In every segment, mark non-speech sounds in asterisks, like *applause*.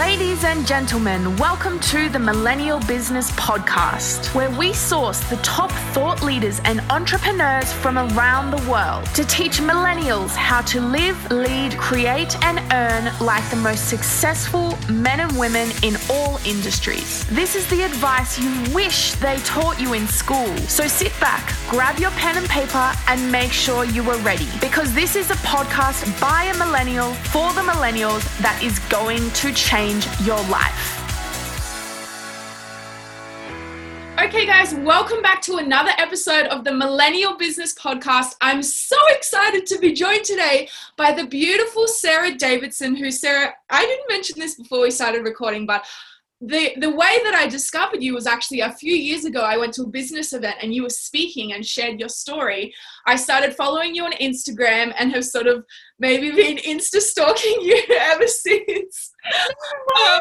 Ladies and gentlemen, welcome to the Millennial Business Podcast, where we source the top thought leaders and entrepreneurs from around the world to teach millennials how to live, lead, create, and earn like the most successful men and women in all industries. This is the advice you wish they taught you in school. So sit back, grab your pen and paper, and make sure you are ready because this is a podcast by a millennial for the millennials that is going to change your life. Okay, guys, welcome back to another episode of the Millennial Business Podcast. I'm so excited to be joined today by the beautiful Sarah Davidson, who, Sarah, I didn't mention this before we started recording, but the the way that I discovered you was actually a few years ago. I went to a business event and you were speaking and shared your story. I started following you on Instagram and have sort of maybe been *laughs* insta stalking you *laughs* ever since. Um,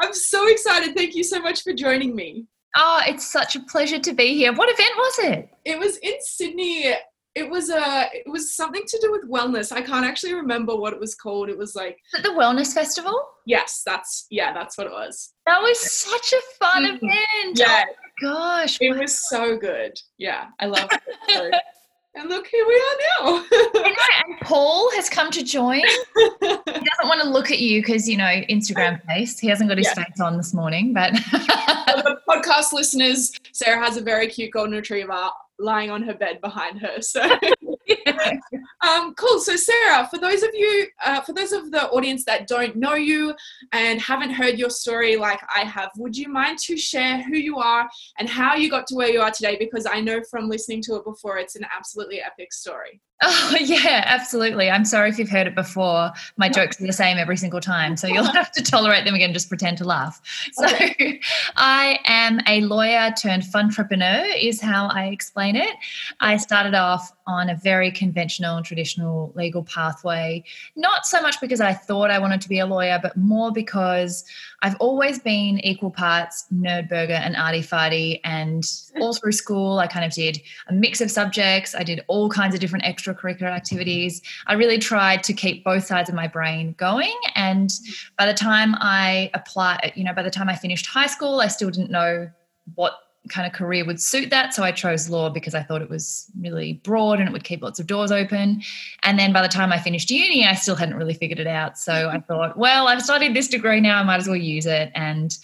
I'm so excited. Thank you so much for joining me. Oh, it's such a pleasure to be here. What event was it? It was in Sydney it was a it was something to do with wellness. I can't actually remember what it was called. It was like the wellness festival. Yes, that's yeah, that's what it was. That was such a fun mm-hmm. event. Yeah, oh gosh, it was so good. Yeah, I love it. *laughs* and look, here we are now. and Paul has come to join. he *laughs* doesn't want to look at you because you know Instagram face. He hasn't got his yeah. face on this morning, but *laughs* the podcast listeners, Sarah has a very cute golden retriever lying on her bed behind her. So, *laughs* *laughs* um, cool. So, Sarah, for those of you, uh, for those of the audience that don't know you and haven't heard your story like I have, would you mind to share who you are and how you got to where you are today? Because I know from listening to it before, it's an absolutely epic story. Oh, *laughs* yeah, absolutely. I'm sorry if you've heard it before. My jokes are the same every single time. So you'll *laughs* have to tolerate them again, just pretend to laugh. So okay. I am a lawyer turned entrepreneur, is how I explain it. I started off on a very conventional, and traditional legal pathway, not so much because I thought I wanted to be a lawyer, but more because I've always been equal parts nerd burger and arty farty. And *laughs* all through school, I kind of did a mix of subjects. I did all kinds of different extracurricular activities. I really tried to keep both sides of my brain going. And by the time I applied, you know, by the time I finished high school, I still didn't know what kind of career would suit that. So I chose law because I thought it was really broad and it would keep lots of doors open. And then by the time I finished uni, I still hadn't really figured it out. So I mm-hmm. thought, well, I've studied this degree now, I might as well use it. And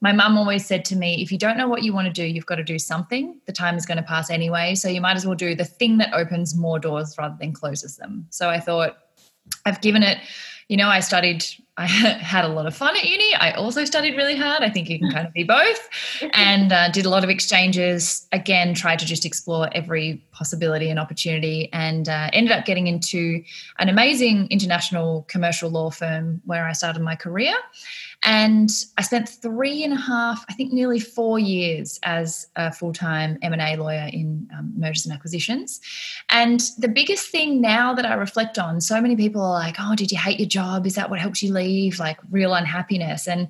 my mum always said to me, if you don't know what you want to do, you've got to do something. The time is going to pass anyway. So you might as well do the thing that opens more doors rather than closes them. So I thought, I've given it, you know, I studied I *laughs* had a lot of fun at uni. I also studied really hard. I think you can kind of be both. And uh, did a lot of exchanges. Again, tried to just explore every possibility and opportunity and uh, ended up getting into an amazing international commercial law firm where I started my career. And I spent three and a half, I think nearly four years as a full-time M&A lawyer in um, mergers and acquisitions. And the biggest thing now that I reflect on, so many people are like, oh, did you hate your job? Is that what helped you leave? Like real unhappiness. And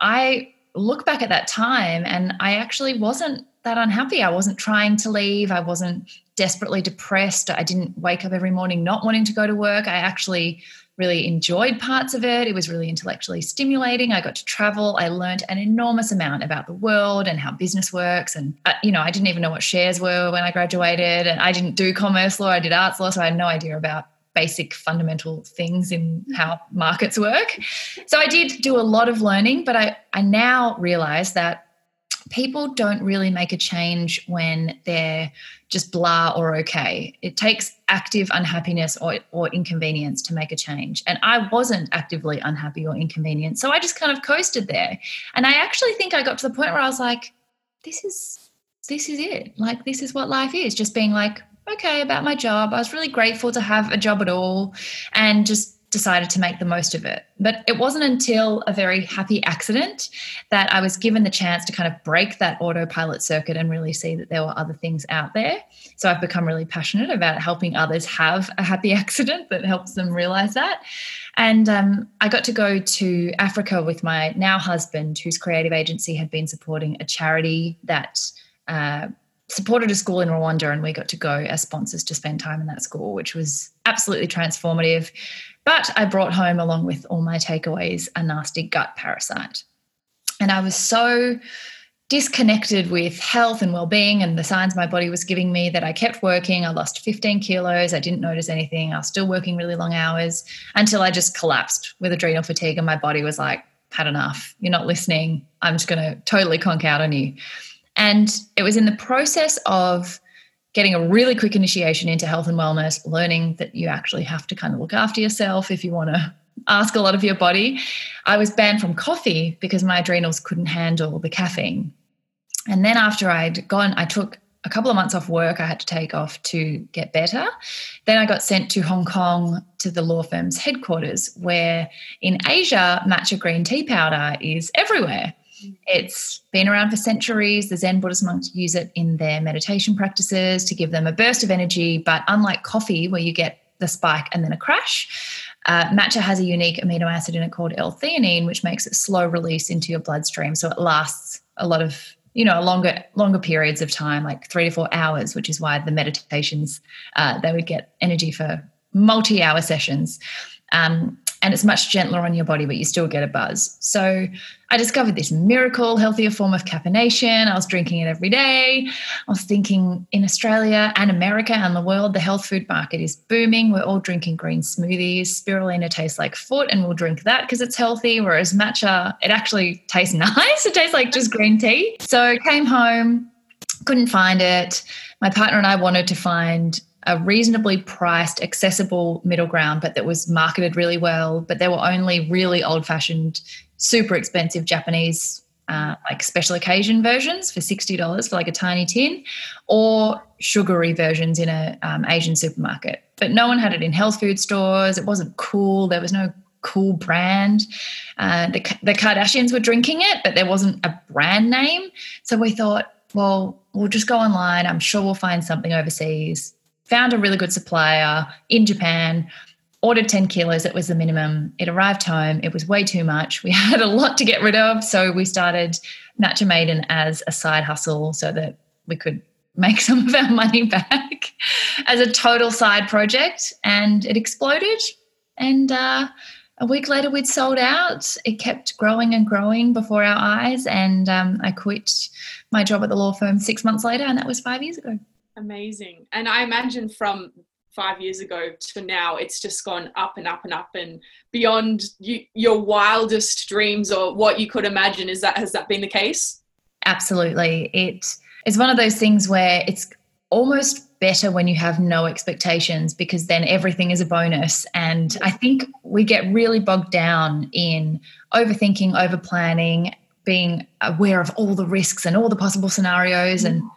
I look back at that time and I actually wasn't that unhappy. I wasn't trying to leave. I wasn't desperately depressed. I didn't wake up every morning not wanting to go to work. I actually really enjoyed parts of it. It was really intellectually stimulating. I got to travel. I learned an enormous amount about the world and how business works. And, uh, you know, I didn't even know what shares were when I graduated. And I didn't do commerce law, I did arts law. So I had no idea about basic fundamental things in how markets work. So I did do a lot of learning, but I, I now realize that people don't really make a change when they're just blah or okay. It takes active unhappiness or, or inconvenience to make a change. And I wasn't actively unhappy or inconvenient. So I just kind of coasted there. And I actually think I got to the point where I was like, this is this is it. Like this is what life is. Just being like, okay, about my job. I was really grateful to have a job at all and just decided to make the most of it. But it wasn't until a very happy accident that I was given the chance to kind of break that autopilot circuit and really see that there were other things out there. So I've become really passionate about helping others have a happy *laughs* accident that helps them realize that. And um, I got to go to Africa with my now husband, whose creative agency had been supporting a charity that. Uh, supported a school in Rwanda and we got to go as sponsors to spend time in that school, which was absolutely transformative But I brought home, along with all my takeaways, a nasty gut parasite. And I was so disconnected with health and well-being and the signs my body was giving me that I kept working. I lost 15 kilos. I didn't notice anything. I was still working really long hours until I just collapsed with adrenal fatigue and my body was like, had enough. You're not listening. I'm just going to totally conk out on you. And it was in the process of getting a really quick initiation into health and wellness, learning that you actually have to kind of look after yourself if you want to ask a lot of your body. I was banned from coffee because my adrenals couldn't handle the caffeine. And then after I'd gone, I took a couple of months off work I had to take off to get better. Then I got sent to Hong Kong to the law firm's headquarters, where in Asia, matcha green tea powder is everywhere. It's been around for centuries. The Zen Buddhist monks use it in their meditation practices to give them a burst of energy. But unlike coffee, where you get the spike and then a crash, uh, matcha has a unique amino acid in it called L-theanine, which makes it slow release into your bloodstream. So it lasts a lot of you know longer longer periods of time like three to four hours which is why the meditations uh, they would get energy for multi-hour sessions um, and it's much gentler on your body, but you still get a buzz. So I discovered this miracle, healthier form of caffeination. I was drinking it every day. I was thinking in Australia and America and the world, the health food market is booming. We're all drinking green smoothies. Spirulina tastes like foot, and we'll drink that because it's healthy. Whereas matcha, it actually tastes *laughs* nice. It tastes like just green tea. So came home, couldn't find it. My partner and I wanted to find a reasonably priced, accessible middle ground, but that was marketed really well. But there were only really old fashioned, super expensive Japanese, uh, like special occasion versions for $60 for like a tiny tin, or sugary versions in a um, Asian supermarket. But no one had it in health food stores. It wasn't cool. There was no cool brand. Uh, the, the Kardashians were drinking it, but there wasn't a brand name. So we thought, well, we'll just go online. I'm sure we'll find something overseas found a really good supplier in Japan, ordered 10 kilos. It was the minimum. It arrived home. It was way too much. We *laughs* had a lot to get rid of. So we started Matcha Maiden as a side hustle so that we could make *laughs* some of our money back as a total side project. And it exploded. And uh, a week later, we'd sold out. It kept growing and growing before our eyes. And um, I quit my job at the law firm six months later, and that was five years ago. Amazing. And I imagine from five years ago to now, it's just gone up and up and up and beyond you, your wildest dreams or what you could imagine. Is that has that been the case? Absolutely. It is one of those things where it's almost better when you have no expectations because then everything is a bonus. And I think we get really bogged down in overthinking, over planning, being aware of all the risks and all the possible scenarios and mm.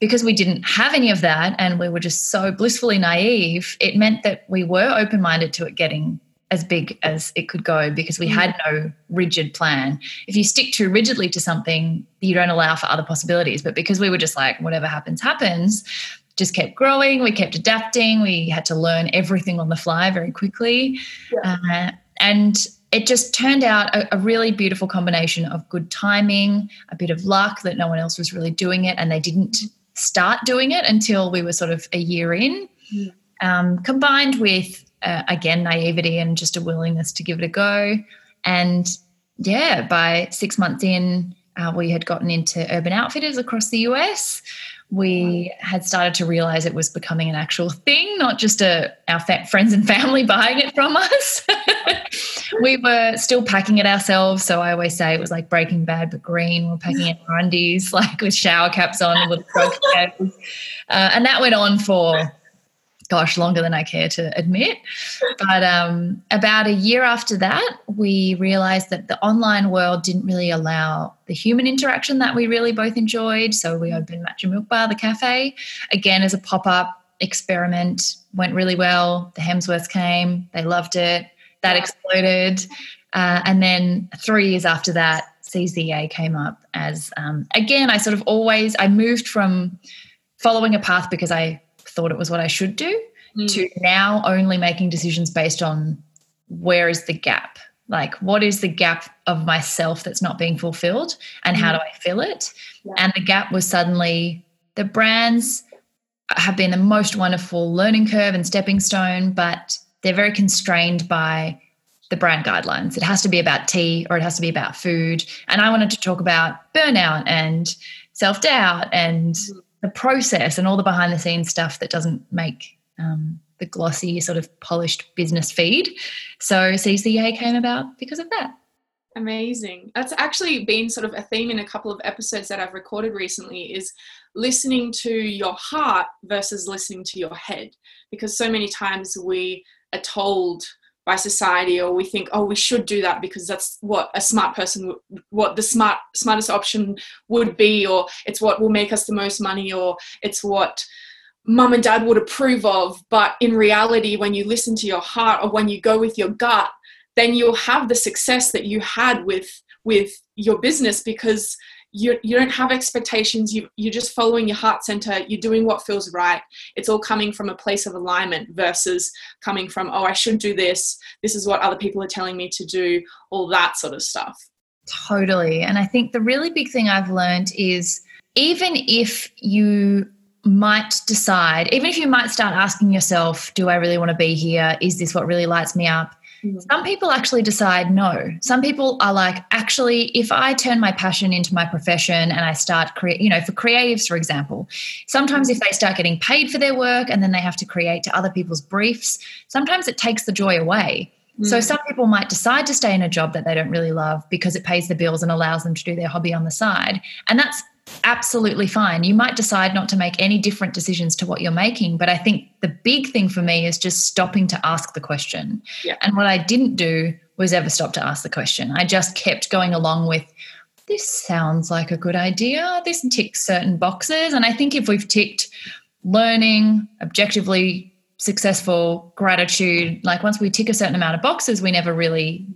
Because we didn't have any of that and we were just so blissfully naive, it meant that we were open minded to it getting as big as it could go because we had no rigid plan. If you stick too rigidly to something, you don't allow for other possibilities. But because we were just like, whatever happens, happens, just kept growing, we kept adapting, we had to learn everything on the fly very quickly. Yeah. Uh, and it just turned out a, a, really beautiful combination of good timing, a bit of luck that no one else was really doing it and they didn't start doing it until we were sort of a year in, mm. um, combined with, uh, again, naivety and just a willingness to give it a go. And yeah, by six months in, uh, we had gotten into urban outfitters across the US. We had started to realize it was becoming an actual thing, not just a, our friends and family *laughs* buying it from us. *laughs* we were still packing it ourselves. So I always say it was like Breaking Bad, but green. We we're packing it in undies, *laughs* like with shower caps on, little drug uh, and that went on for gosh, longer than I care to admit. But um, about a year after that, we realized that the online world didn't really allow the human interaction that we really both enjoyed. So we opened Matcha Mylkbar, the cafe, again as a pop up experiment. Went really well. The Hemsworths came, they loved it that exploded. Uh, and then three years after that, Seize the Yay came up as, um, again, I sort of always, I moved from following a path because I thought it was what I should do mm. to now only making decisions based on where is the gap? Like, what is the gap of myself that's not being fulfilled and mm. how do I fill it? Yeah. And the gap was suddenly the brands have been the most wonderful learning curve and stepping stone, but they're very constrained by the brand guidelines. It has to be about tea or it has to be about food. And I wanted to talk about burnout and self doubt and the process and all the behind the scenes stuff that doesn't make um, the glossy, sort of polished business feed. So Seize the Yay came about because of that. Amazing. That's actually been sort of a theme in a couple of episodes that I've recorded recently is listening to your heart versus listening to your head. Because so many times we are told by society or we think oh we should do that because that's what a smart person what the smart smartest option would be or it's what will make us the most money or it's what mum and dad would approve of. But in reality when you listen to your heart or when you go with your gut then you'll have the success that you had with with your business because you, you don't have expectations. You, you're just following your heart center. You're doing what feels right. It's all coming from a place of alignment versus coming from oh i should do this. This is what other people are telling me to do all that sort of stuff. Totally. And i think the really big thing i've learned is even if you might decide even if you might start asking yourself do i really want to be here? Is this what really lights me up Mm. Some people actually decide no. Some people are like, actually, if I turn my passion into my profession and I start create, you know, for creatives, for example, sometimes if they start getting paid for their work and then they have to create to other people's briefs, sometimes it takes the joy away. So mm. some people might decide to stay in a job that they don't really love because it pays the bills and allows them to do their hobby on the side. And that's absolutely fine. You might decide not to make any different decisions to what you're making, but I think the big thing for me is just stopping to ask the question. Yeah. And what I didn't do was ever stop to ask the question. I just kept going along with this sounds like a good idea. This ticks certain boxes. And I think if we've ticked learning, objectively successful, gratitude, like once we tick a certain amount of boxes, we never really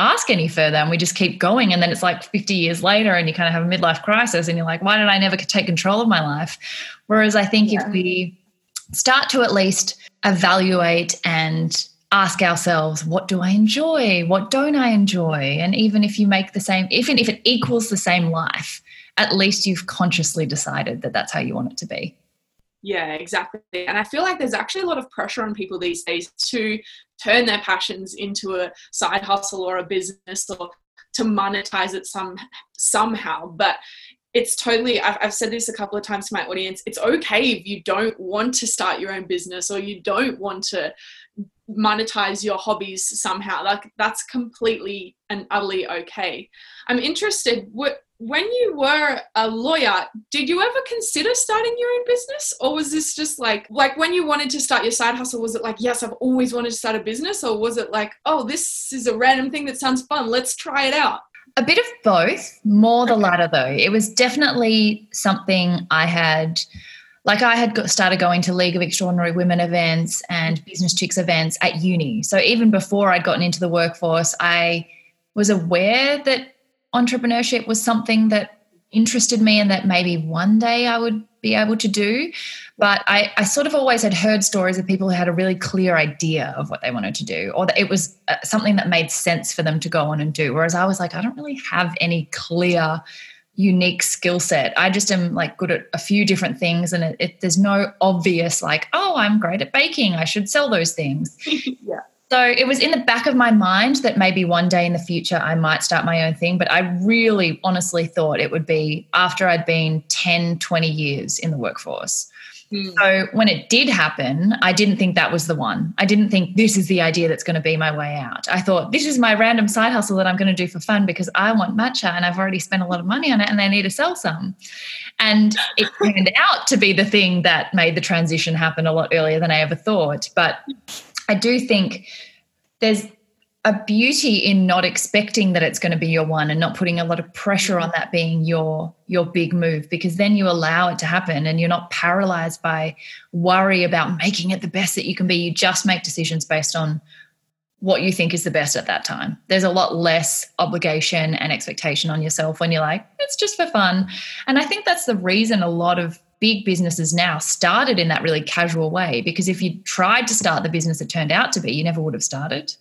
ask any further and we just keep going and then it's like 50 years later and you kind of have a midlife crisis and you're like why did i never take control of my life whereas i think yeah. if we start to at least evaluate and ask ourselves what do i enjoy what don't i enjoy and even if you make the same even if it equals the same life at least you've consciously decided that that's how you want it to be yeah, exactly. And I feel like there's actually a lot of pressure on people these days to turn their passions into a side hustle or a business or to monetize it some somehow. But it's totally I've, I've said this a couple of times to my audience it's okay if you don't want to start your own business or you don't want to monetize your hobbies somehow like that's completely and utterly okay i'm interested what when you were a lawyer, did you ever consider starting your own business? Or was this just like like when you wanted to start your side hustle, was it like, yes, I've always wanted to start a business? Or was it like, oh, this is a random thing that sounds fun, let's try it out? A bit of both, more the latter though. It was definitely something I had like I had got, started going to League of Extraordinary Women events and Business Chicks events at uni. So even before I'd gotten into the workforce, I was aware that entrepreneurship was something that interested me and that maybe one day I would be able to do. But I, I, sort of always had heard stories of people who had a really clear idea of what they wanted to do, or that it was uh, something that made sense for them to go on and do. Whereas I was like, I don't really have any clear, unique skill set. I just am like good at a few different things, and it, it, there's no obvious like, oh, I'm great at baking. I should sell those things. *laughs* yeah. So it was in the back of my mind that maybe one day in the future I might start my own thing. But I really honestly thought it would be after I'd been 10, 20 years in the workforce. Mm. So when it did happen, I didn't think that was the one. I didn't think this is the idea that's going to be my way out. I thought this is my random side hustle that I'm going to do for fun because I want matcha and I've already spent a lot of money on it and I need to sell some. And it turned out to be the thing that made the transition happen a lot earlier than I ever thought. But I do think there's a beauty in not expecting that it's going to be your one and not putting a lot of pressure on that being your your big move because then you allow it to happen and you're not paralyzed by worry about making it the best that you can be. You just make decisions based on what you think is the best at that time. There's a lot less obligation and expectation on yourself when you're like it's just for fun. And i think that's the reason a lot of big businesses now started in that really casual way because if you tried to start the business it turned out to be you never would have started.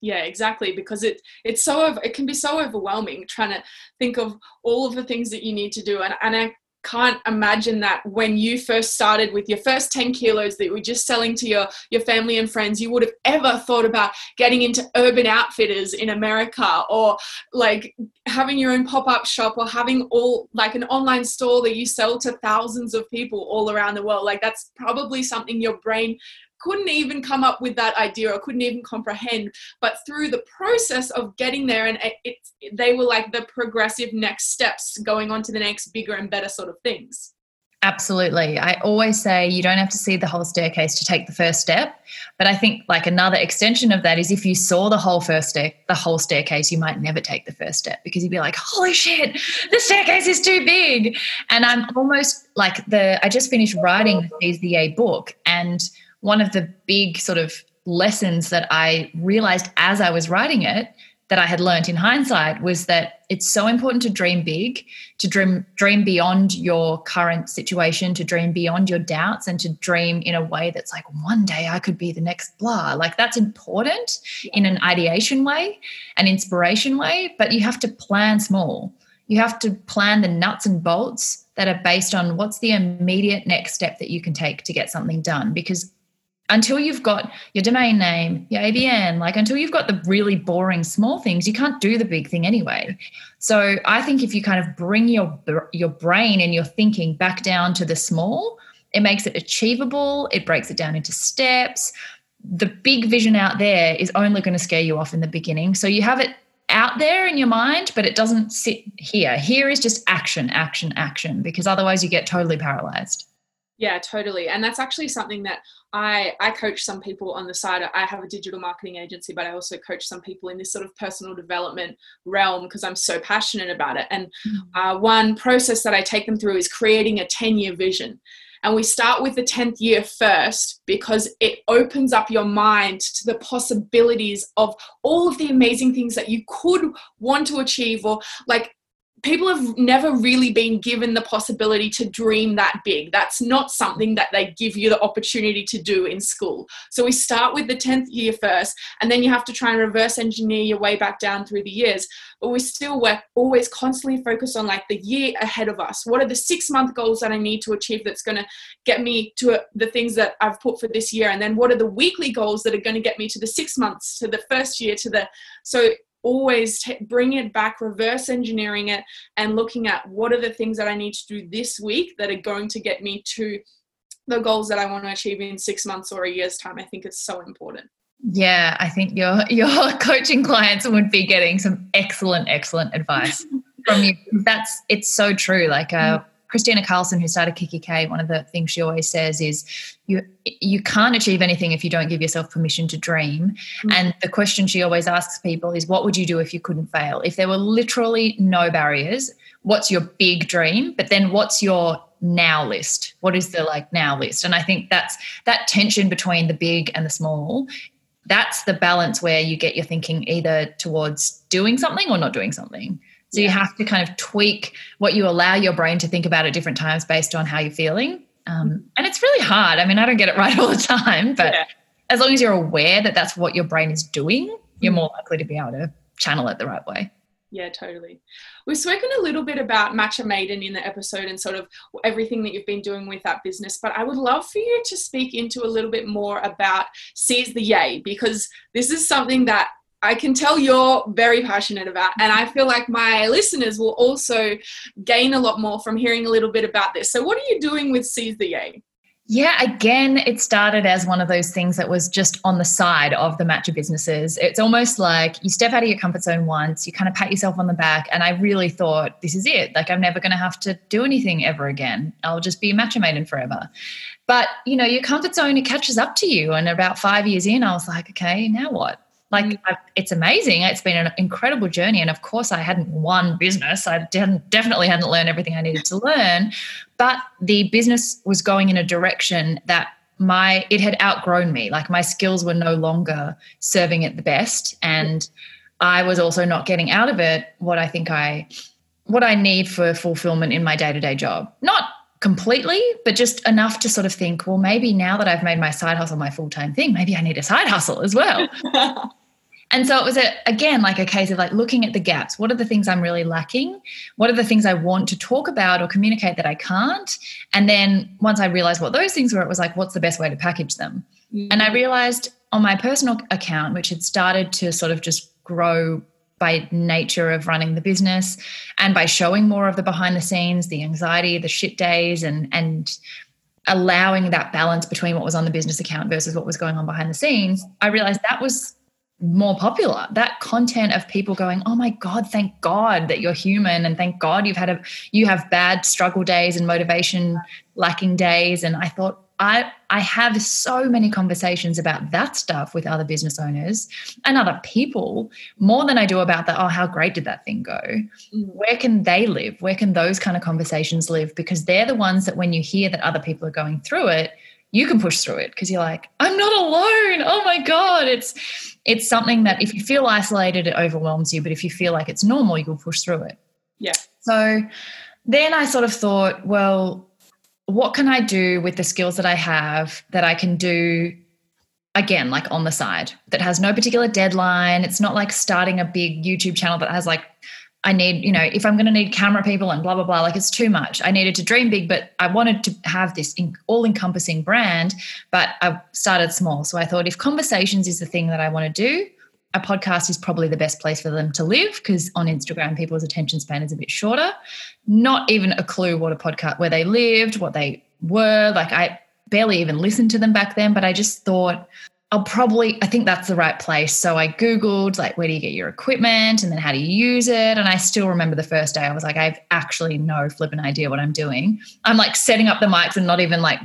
Yeah exactly because it it's so it can be so overwhelming trying to think of all of the things that you need to do and, and i can't imagine that when you first started with your first 10 kilos that you were just selling to your, your family and friends, you would have ever thought about getting into urban outfitters in America or like having your own pop-up shop or having all like an online store that you sell to thousands of people all around the world. Like that's probably something your brain couldn't even come up with that idea or couldn't even comprehend but through the process of getting there and it, they were like the progressive next steps going on to the next bigger and better sort of things Absolutely. I always say you don't have to see the whole staircase to take the first step. But I think like another extension of that is if you saw the whole first step, the whole staircase, you might never take the first step because you'd be like, holy shit, the staircase is too big. And I'm almost like the I just finished writing the Seize book and one of the big sort of lessons that I realized as I was writing it that I had learned in hindsight was that it's so important to dream big, to dream dream beyond your current situation, to dream beyond your doubts and to dream in a way that's like one day I could be the next blah. Like that's important yeah. in an ideation way, an inspiration way, but you have to plan small. You have to plan the nuts and bolts that are based on what's the immediate next step that you can take to get something done because until you've got your domain name, your ABN, like until you've got the really boring small things, you can't do the big thing anyway. So I think if you kind of bring your your brain and your thinking back down to the small, it makes it achievable. It breaks it down into steps. The big vision out there is only going to scare you off in the beginning. So you have it out there in your mind, but it doesn't sit here. Here is just action, action, action, because otherwise you get totally paralyzed. Yeah, totally. And that's actually something that I, I coach some people on the side. I have a digital marketing agency, but I also coach some people in this sort of personal development realm because I'm so passionate about it. And mm-hmm. uh, one process that I take them through is creating a 10 year vision. And we start with the 10th year first because it opens up your mind to the possibilities of all of the amazing things that you could want to achieve or like people have never really been given the possibility to dream that big. That's not something that they give you the opportunity to do in school. So we start with the 10th year first, and then you have to try and reverse engineer your way back down through the years. But we still work always constantly focused on like the year ahead of us. What are the six month goals that I need to achieve that's going to get me to uh, the things that I've put for this year? And then what are the weekly goals that are going to get me to the six months, to the first year, to the. So always t- bring it back, reverse engineering it, and looking at what are the things that I need to do this week that are going to get me to the goals that I want to achieve in six months or a year's time. I think it's so important. Yeah, I think your your *laughs* coaching clients would be getting some excellent, excellent advice *laughs* from you. That's it's so true. Like uh, Kristina Karlsson, who started Kikki K, one of the things she always says is you you can't achieve anything if you don't give yourself permission to dream. Mm-hmm. And the question she always asks people is, what would you do if you couldn't fail? If there were literally no barriers, what's your big dream? But then what's your now list? What is the like now list? And I think that's that tension between the big and the small. That's the balance where you get your thinking either towards doing something or not doing something. So you have to kind of tweak what you allow your brain to think about at different times based on how you're feeling. Um, and it's really hard. I mean, I don't get it *laughs* right all the time, but yeah. as long as you're aware that that's what your brain is doing, you're mm. more likely to be able to channel it the right way. Yeah, totally. We've spoken a little bit about Matcha Maiden in the episode and sort of everything that you've been doing with that business, but I would love for you to speak into a little bit more about Seize the Yay because this is something that I can tell you're very passionate about. And I feel like my listeners will also gain a lot more from hearing a little bit about this. So, what are you doing with Seize the Yay? Yeah, again, it started as one of those things that was just on the side of the matcha businesses. It's almost like you step out of your comfort zone once, you kind of pat yourself on the back. And I really thought, this is it. Like, I'm never going to have to do anything ever again. I'll just be a matcha maiden forever. But, you know, your comfort zone, it catches up to you. And about five years in, I was like, okay, now what? Like mm. it's amazing. It's been an incredible journey, and of course, I hadn't won business. I didn't, definitely hadn't learned everything I needed to learn, but the business was going in a direction that my it had outgrown me. Like my skills were no longer serving it the best, and I was also not getting out of it what I think I what I need for fulfillment in my day to day job. Not completely, but just enough to sort of think, well, maybe now that I've made my side hustle my full time thing, maybe I need a side hustle as well. *laughs* and so it was a, again like a case of like looking at the gaps. What are the things i'm really lacking? What are the things i want to talk about or communicate that i can't? And then once i realized what those things were it was like what's the best way to package them? Mm-hmm. and i realized on my personal account which had started to sort of just grow by nature of running the business and by showing more of the behind the scenes the anxiety the shit days and and allowing that balance between what was on the business account versus what was going on behind the scenes i realized that was more popular. That content of people going oh my god thank god that you're human and thank god you've had a you have bad struggle days and motivation lacking days. And i thought i i have so many conversations about that stuff with other business owners and other people more than i do about that oh how great did that thing go? Mm. where can they live? Where can those kind of conversations live? Because they're the ones that when you hear that other people are going through it you can push through it because you're like i'm not alone. Oh my god. It's it's something that if you feel isolated it overwhelms you but if you feel like it's normal you'll push through it. Yeah. So then i sort of thought well what can i do with the skills that i have that i can do again like on the side that has no particular deadline? It's not like starting a big youtube channel that has like I need, you know, if I'm going to need camera people and blah, blah, blah, like it's too much. I needed to dream big, but I wanted to have this all encompassing brand, but I started small. So I thought if conversations is the thing that I want to do, a podcast is probably the best place for them to live because on Instagram, people's attention span is a bit shorter. Not even a clue what a podcast, where they lived, what they were. Like I barely even listened to them back then, but I just thought, I'll probably, I think that's the right place. So I Googled, like, where do you get your equipment? And then how do you use it? And I still remember the first day, I was like, I have actually no flipping idea what I'm doing. I'm like setting up the mics and not even like,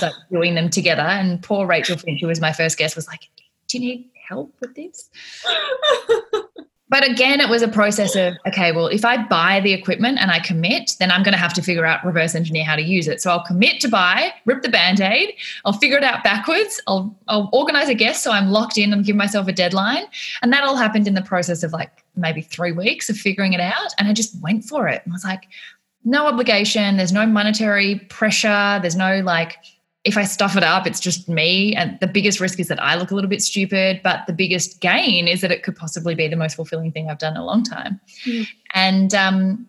like doing them together. And poor Rachel Finch, who was my first guest, was like, Do you need help with this? *laughs* but again, it was a process of, okay, well, if I buy the equipment and I commit, then I'm going to have to figure out reverse engineer how to use it. So I'll commit to buy, rip the band aid, I'll figure it out backwards, I'll, I'll organize a guest so I'm locked in and give myself a deadline. And that all happened in the process of like maybe three weeks of figuring it out. And I just went for it. I was like, no obligation, there's no monetary pressure, there's no like, if I stuff it up, it's just me. And the biggest risk is that I look a little bit stupid. But the biggest gain is that it could possibly be the most fulfilling thing I've done in a long time. Mm. And um,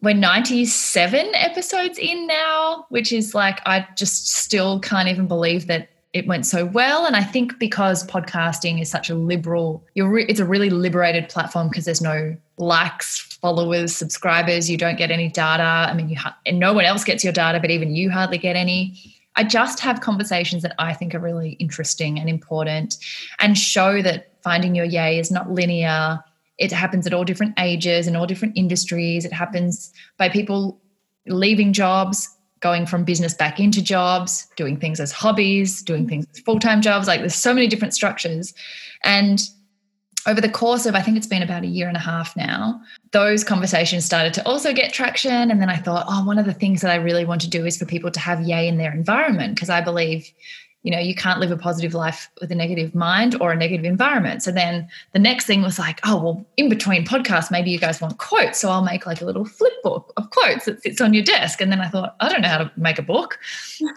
we're 97 episodes in now, which is like, I just still can't even believe that it went so well. And I think because podcasting is such a liberal, re- it's a really liberated platform because there's no likes, followers, subscribers. You don't get any data. I mean, you ha- and no one else gets your data, but even you hardly get any I just have conversations that I think are really interesting and important and show that finding your yay is not linear. It happens at all different ages and all different industries. It happens by people leaving jobs, going from business back into jobs, doing things as hobbies, doing things as full time jobs. Like there's so many different structures. And over the course of, I think it's been about a year and a half now, those conversations started to also get traction. And then I thought, oh, one of the things that I really want to do is for people to have yay in their environment because I believe, you know, you can't live a positive life with a negative mind or a negative environment. So then the next thing was like, oh, well, in between podcasts, maybe you guys want quotes. So I'll make like a little flip book of quotes that sits on your desk. And then I thought, I don't know how to make a book.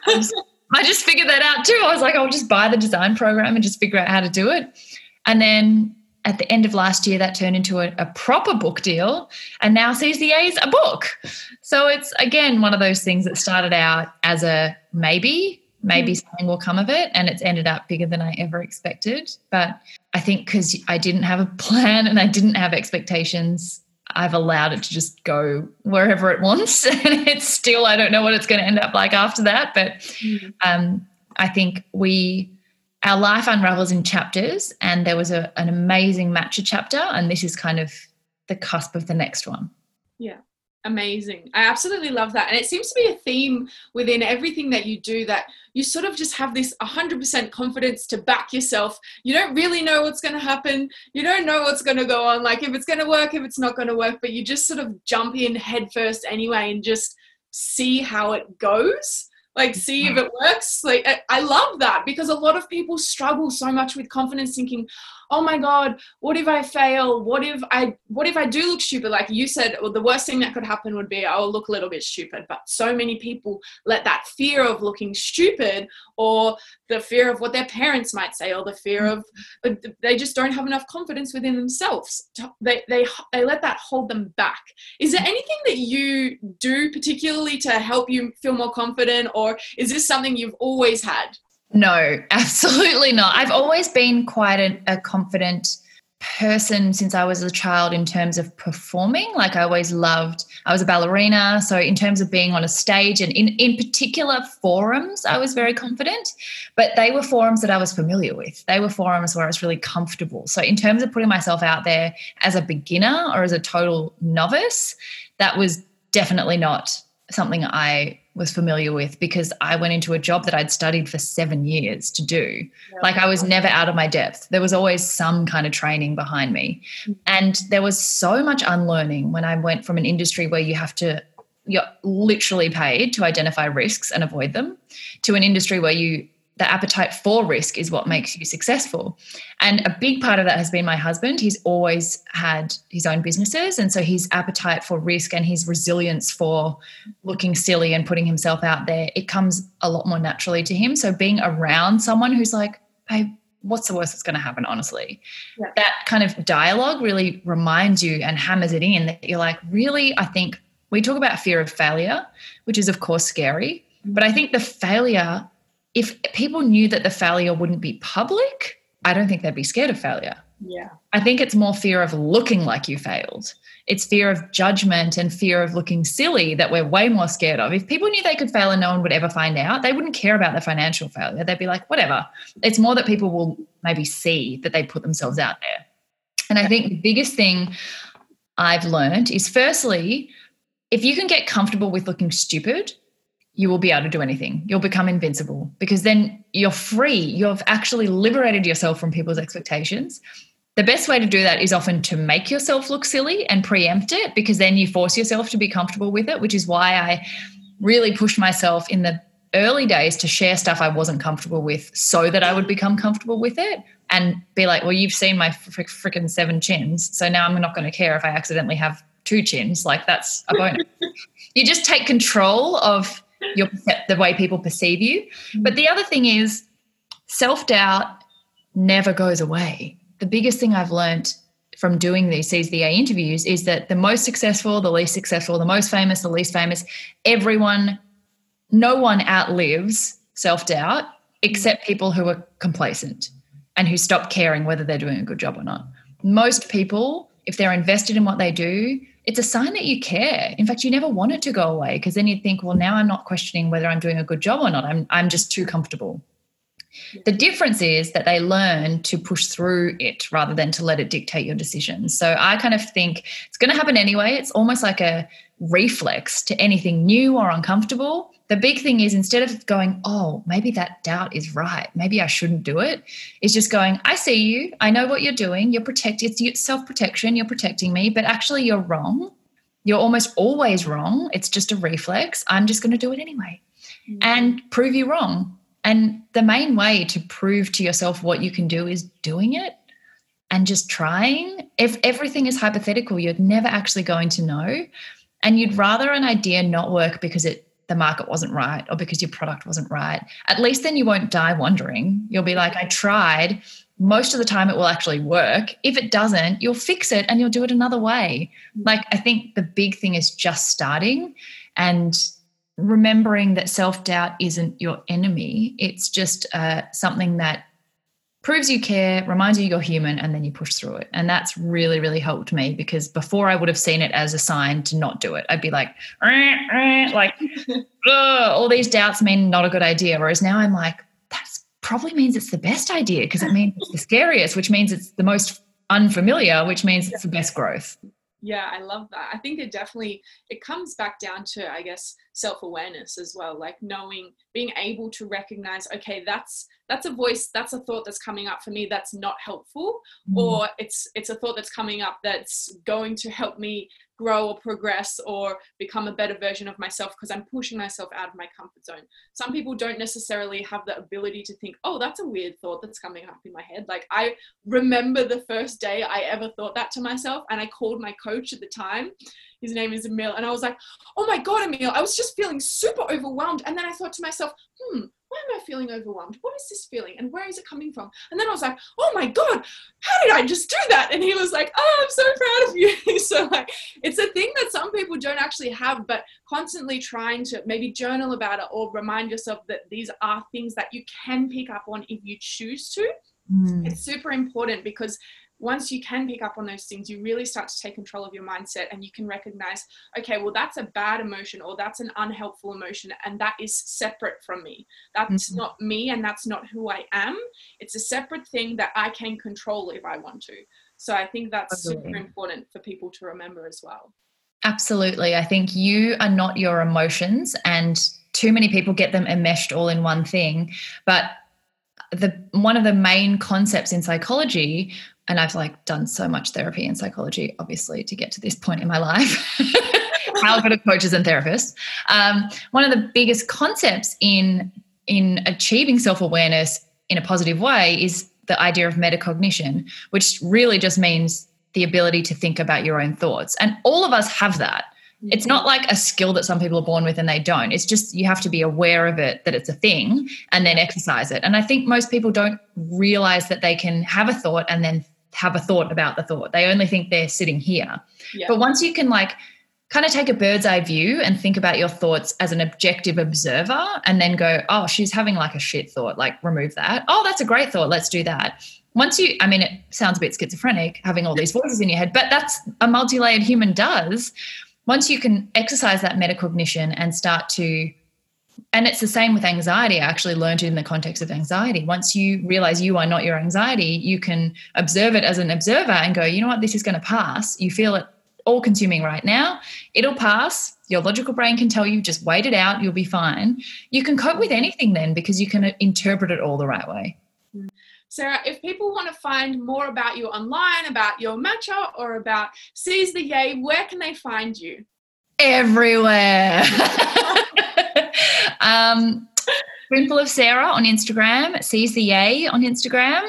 I just *laughs* figured that out too. I was like, I'll just buy the design program and just figure out how to do it. And then at the end of last year, that turned into a, a, proper book deal and now Seize the Yay is a book. So it's again one of those things that started out as a maybe, maybe mm. something will come of it. And it's ended up bigger than I ever expected. But I think because I didn't have a plan and I didn't have expectations, I've allowed it to just go wherever it wants. *laughs* and it's still, I don't know what it's going to end up like after that. But mm. um, I think we, our life unravels in chapters, and there was a, an amazing matcha chapter, and this is kind of the cusp of the next one. Yeah, amazing. I absolutely love that. And it seems to be a theme within everything that you do that you sort of just have this 100% confidence to back yourself. You don't really know what's going to happen. You don't know what's going to go on, like if it's going to work, if it's not going to work, but you just sort of jump in headfirst anyway and just see how it goes like see if mm. it works. Like i love that because a lot of people struggle so much with confidence thinking oh my god what if i fail? What if i what if i do look stupid? Like you said well, the worst thing that could happen would be i'll look a little bit stupid. But so many people let that fear of looking stupid or the fear of what their parents might say or the fear of they just don't have enough confidence within themselves. They they they let that hold them back. Is there anything that you do particularly to help you feel more confident or is this something you've always had no, *laughs* absolutely not. I've always been quite a, a, confident person since I was a child in terms of performing. Like I always loved, I was a ballerina. So in terms of being on a stage and in, in particular forums, I was very confident, but they were forums that I was familiar with. They were forums where I was really comfortable. So in terms of putting myself out there as a beginner or as a total novice, that was definitely not something I was familiar with because I went into a job that I'd studied for seven years to do. Yeah. Like I was never out of my depth. There was always some kind of training behind me. Mm-hmm. And there was so much unlearning when I went from an industry where you have to, you're literally paid to identify risks and avoid them to an industry where you the appetite for risk is what makes you successful. And a big part of that has been my husband. He's always had his own businesses. And so his appetite for risk and his resilience for looking silly and putting himself out there, it comes a lot more naturally to him. So being around someone who's like, hey, what's the worst that's going to happen, honestly? Yeah. That kind of dialogue really reminds you and hammers it in that you're like, really, I think we talk about fear of failure, which is, of course, scary. Mm-hmm. But I think the failure if people knew that the failure wouldn't be public, I don't think they'd be scared of failure. Yeah. I think it's more fear of looking like you failed. It's fear of judgment and fear of looking silly that we're way more scared of. If people knew they could fail and no one would ever find out, they wouldn't care about the financial failure. They'd be like, whatever. It's more that people will maybe see that they put themselves out there. And I think the biggest thing I've learned is firstly, if you can get comfortable with looking stupid, you will be able to do anything. You'll become invincible because then you're free. You've actually liberated yourself from people's expectations. The best way to do that is often to make yourself look silly and preempt it because then you force yourself to be comfortable with it, which is why I really pushed myself in the early days to share stuff I wasn't comfortable with so that I would become comfortable with it and be like, well, you've seen my fr- freaking seven chins. So now I'm not going to care if I accidentally have two chins. Like that's a bonus. *laughs* you just take control of your the way people perceive you. But the other thing is self doubt never goes away. The biggest thing I've learned from doing these Seize the Yay interviews is that the most successful, the least successful, the most famous, the least famous, everyone, no one outlives self doubt except people who are complacent and who stop caring whether they're doing a good job or not. Most people, if they're invested in what they do, it's a sign that you care. In fact, you never want it to go away because then you think, well, now I'm not questioning whether I'm doing a good job or not. I'm, I'm just too comfortable. The difference is that they learn to push through it rather than to let it dictate your decisions. So I kind of think it's going to happen anyway. It's almost like a reflex to anything new or uncomfortable. The big thing is instead of going, oh, maybe that doubt is right, maybe I shouldn't do it, is just going, I see you, I know what you're doing, you're protecting, it's self protection, you're protecting me, but actually you're wrong. You're almost always wrong. It's just a reflex. I'm just going to do it anyway mm-hmm. and prove you wrong. And the main way to prove to yourself what you can do is doing it and just trying. If everything is hypothetical, you're never actually going to know. And you'd rather an idea not work because it the market wasn't right or because your product wasn't right, at least then you won't die wondering. You'll be like, I tried. Most of the time, it will actually work. If it doesn't, you'll fix it and you'll do it another way. Like, I think the big thing is just starting and remembering that self doubt isn't your enemy. It's just uh, something that proves you care, reminds you you're human, and then you push through it. And that's really, really helped me because before I would have seen it as a sign to not do it. I'd be like, like, *laughs* all these doubts mean not a good idea. Whereas now I'm like, that probably means it's the best idea because it means it's the scariest, which means it's the most unfamiliar, which means it's the best growth yeah i love that i think it definitely it comes back down to i guess self-awareness as well like knowing being able to recognize okay that's that's a voice that's a thought that's coming up for me that's not helpful mm. or it's it's a thought that's coming up that's going to help me grow or progress or become a better version of myself because i'm pushing myself out of my comfort zone some people don't necessarily have the ability to think oh that's a weird thought that's coming up in my head like i remember the first day i ever thought that to myself and i called my coach at the time his name is Emil. And I was like, oh my God, Emil, I was just feeling super overwhelmed. And then I thought to myself, hmm, why am I feeling overwhelmed? What is this feeling? And where is it coming from? And then I was like, oh my God, how did I just do that? And he was like, oh, I'm so proud of you. *laughs* so like, it's a thing that some people don't actually have, but constantly trying to maybe journal about it or remind yourself that these are things that you can pick up on if you choose to. Mm. It's super important because once you can pick up on those things, you really start to take control of your mindset and you can recognize, okay, well, that's a bad emotion or that's an unhelpful emotion, and that is separate from me. That's mm-hmm. not me and that's not who I am. It's a separate thing that I can control if I want to. So I think that's Absolutely. super important for people to remember as well. Absolutely. I think you are not your emotions, and too many people get them enmeshed all in one thing. But the one of the main concepts in psychology and I've like done so much therapy and psychology, obviously, to get to this point in my life. *laughs* How good of coaches and therapists. Um, one of the biggest concepts in in achieving self awareness in a positive way is the idea of metacognition, which really just means the ability to think about your own thoughts. And all of us have that. It's not like a skill that some people are born with and they don't. It's just you have to be aware of it, that it's a thing, and then exercise it. And I think most people don't realize that they can have a thought and then have a thought about the thought. They only think they're sitting here. Yeah. But once you can like kind of take a bird's eye view and think about your thoughts as an objective observer and then go, oh, she's having like a shit thought, like remove that. Oh, that's a great thought. Let's do that. Once you, I mean, it sounds a bit schizophrenic having all these voices in your head, but that's a multi layered human does. Once you can exercise that metacognition and start to and it's the same with anxiety. I actually learned it in the context of anxiety. Once you realize you are not your anxiety, you can observe it as an observer and go, you know what, this is going to pass. You feel it all consuming right now. It'll pass. Your logical brain can tell you, just wait it out, you'll be fine. You can cope with anything then because you can interpret it all the right way. Sarah, if people want to find more about you online, about your matcha, or about Seize the Yay, where can they find you? Everywhere. *laughs* um, Spoonful of Sarah on Instagram, Seize the Yay on Instagram,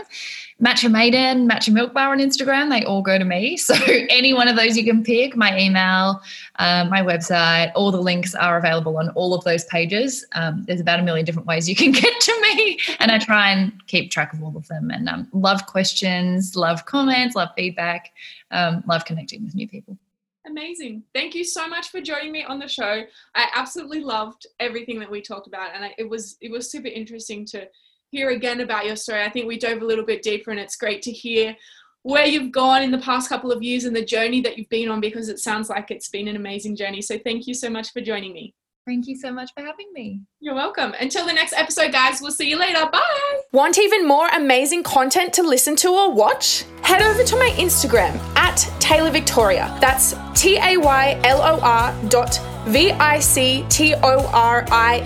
Matcha Maiden, Matcha Mylkbar on Instagram. They all go to me. *laughs* So any one of those you can pick. My email, um, my website, all the links are available on all of those pages. Um, there's about a million different ways you can *laughs* get to me, and I try and keep track of all of them. And um, love questions, love comments, love feedback, um, love connecting with new people. Amazing. Thank you so much for joining me on the show. I absolutely loved everything that we talked about and it was it was super interesting to hear again about your story. I think we dove a little bit deeper and it's great to hear where you've gone in the past couple of years and the journey that you've been on because it sounds like it's been an amazing journey. So thank you so much for joining me. Thank you so much for having me. You're welcome. Until the next episode, guys, we'll see you later. Bye. Want even more amazing content to listen to or watch? Head over to my Instagram at Taylor Victoria. That's T A Y L O R dot V I C T O R I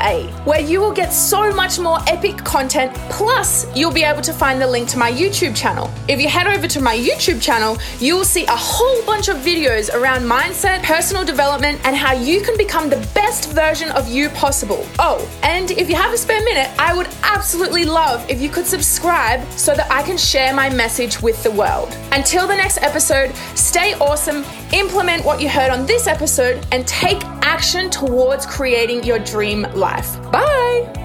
A where you will get so much more epic content. Plus, you'll be able to find the link to my YouTube channel. If you head over to my YouTube channel, you will see a whole bunch of videos around mindset, personal development, and how you can become the best version of you possible. Oh, and if you have a spare minute, I would absolutely love if you could subscribe so that I can share my message with the world. Until the next episode, stay awesome, implement what you heard on this episode, and take action towards creating your dream life. Bye.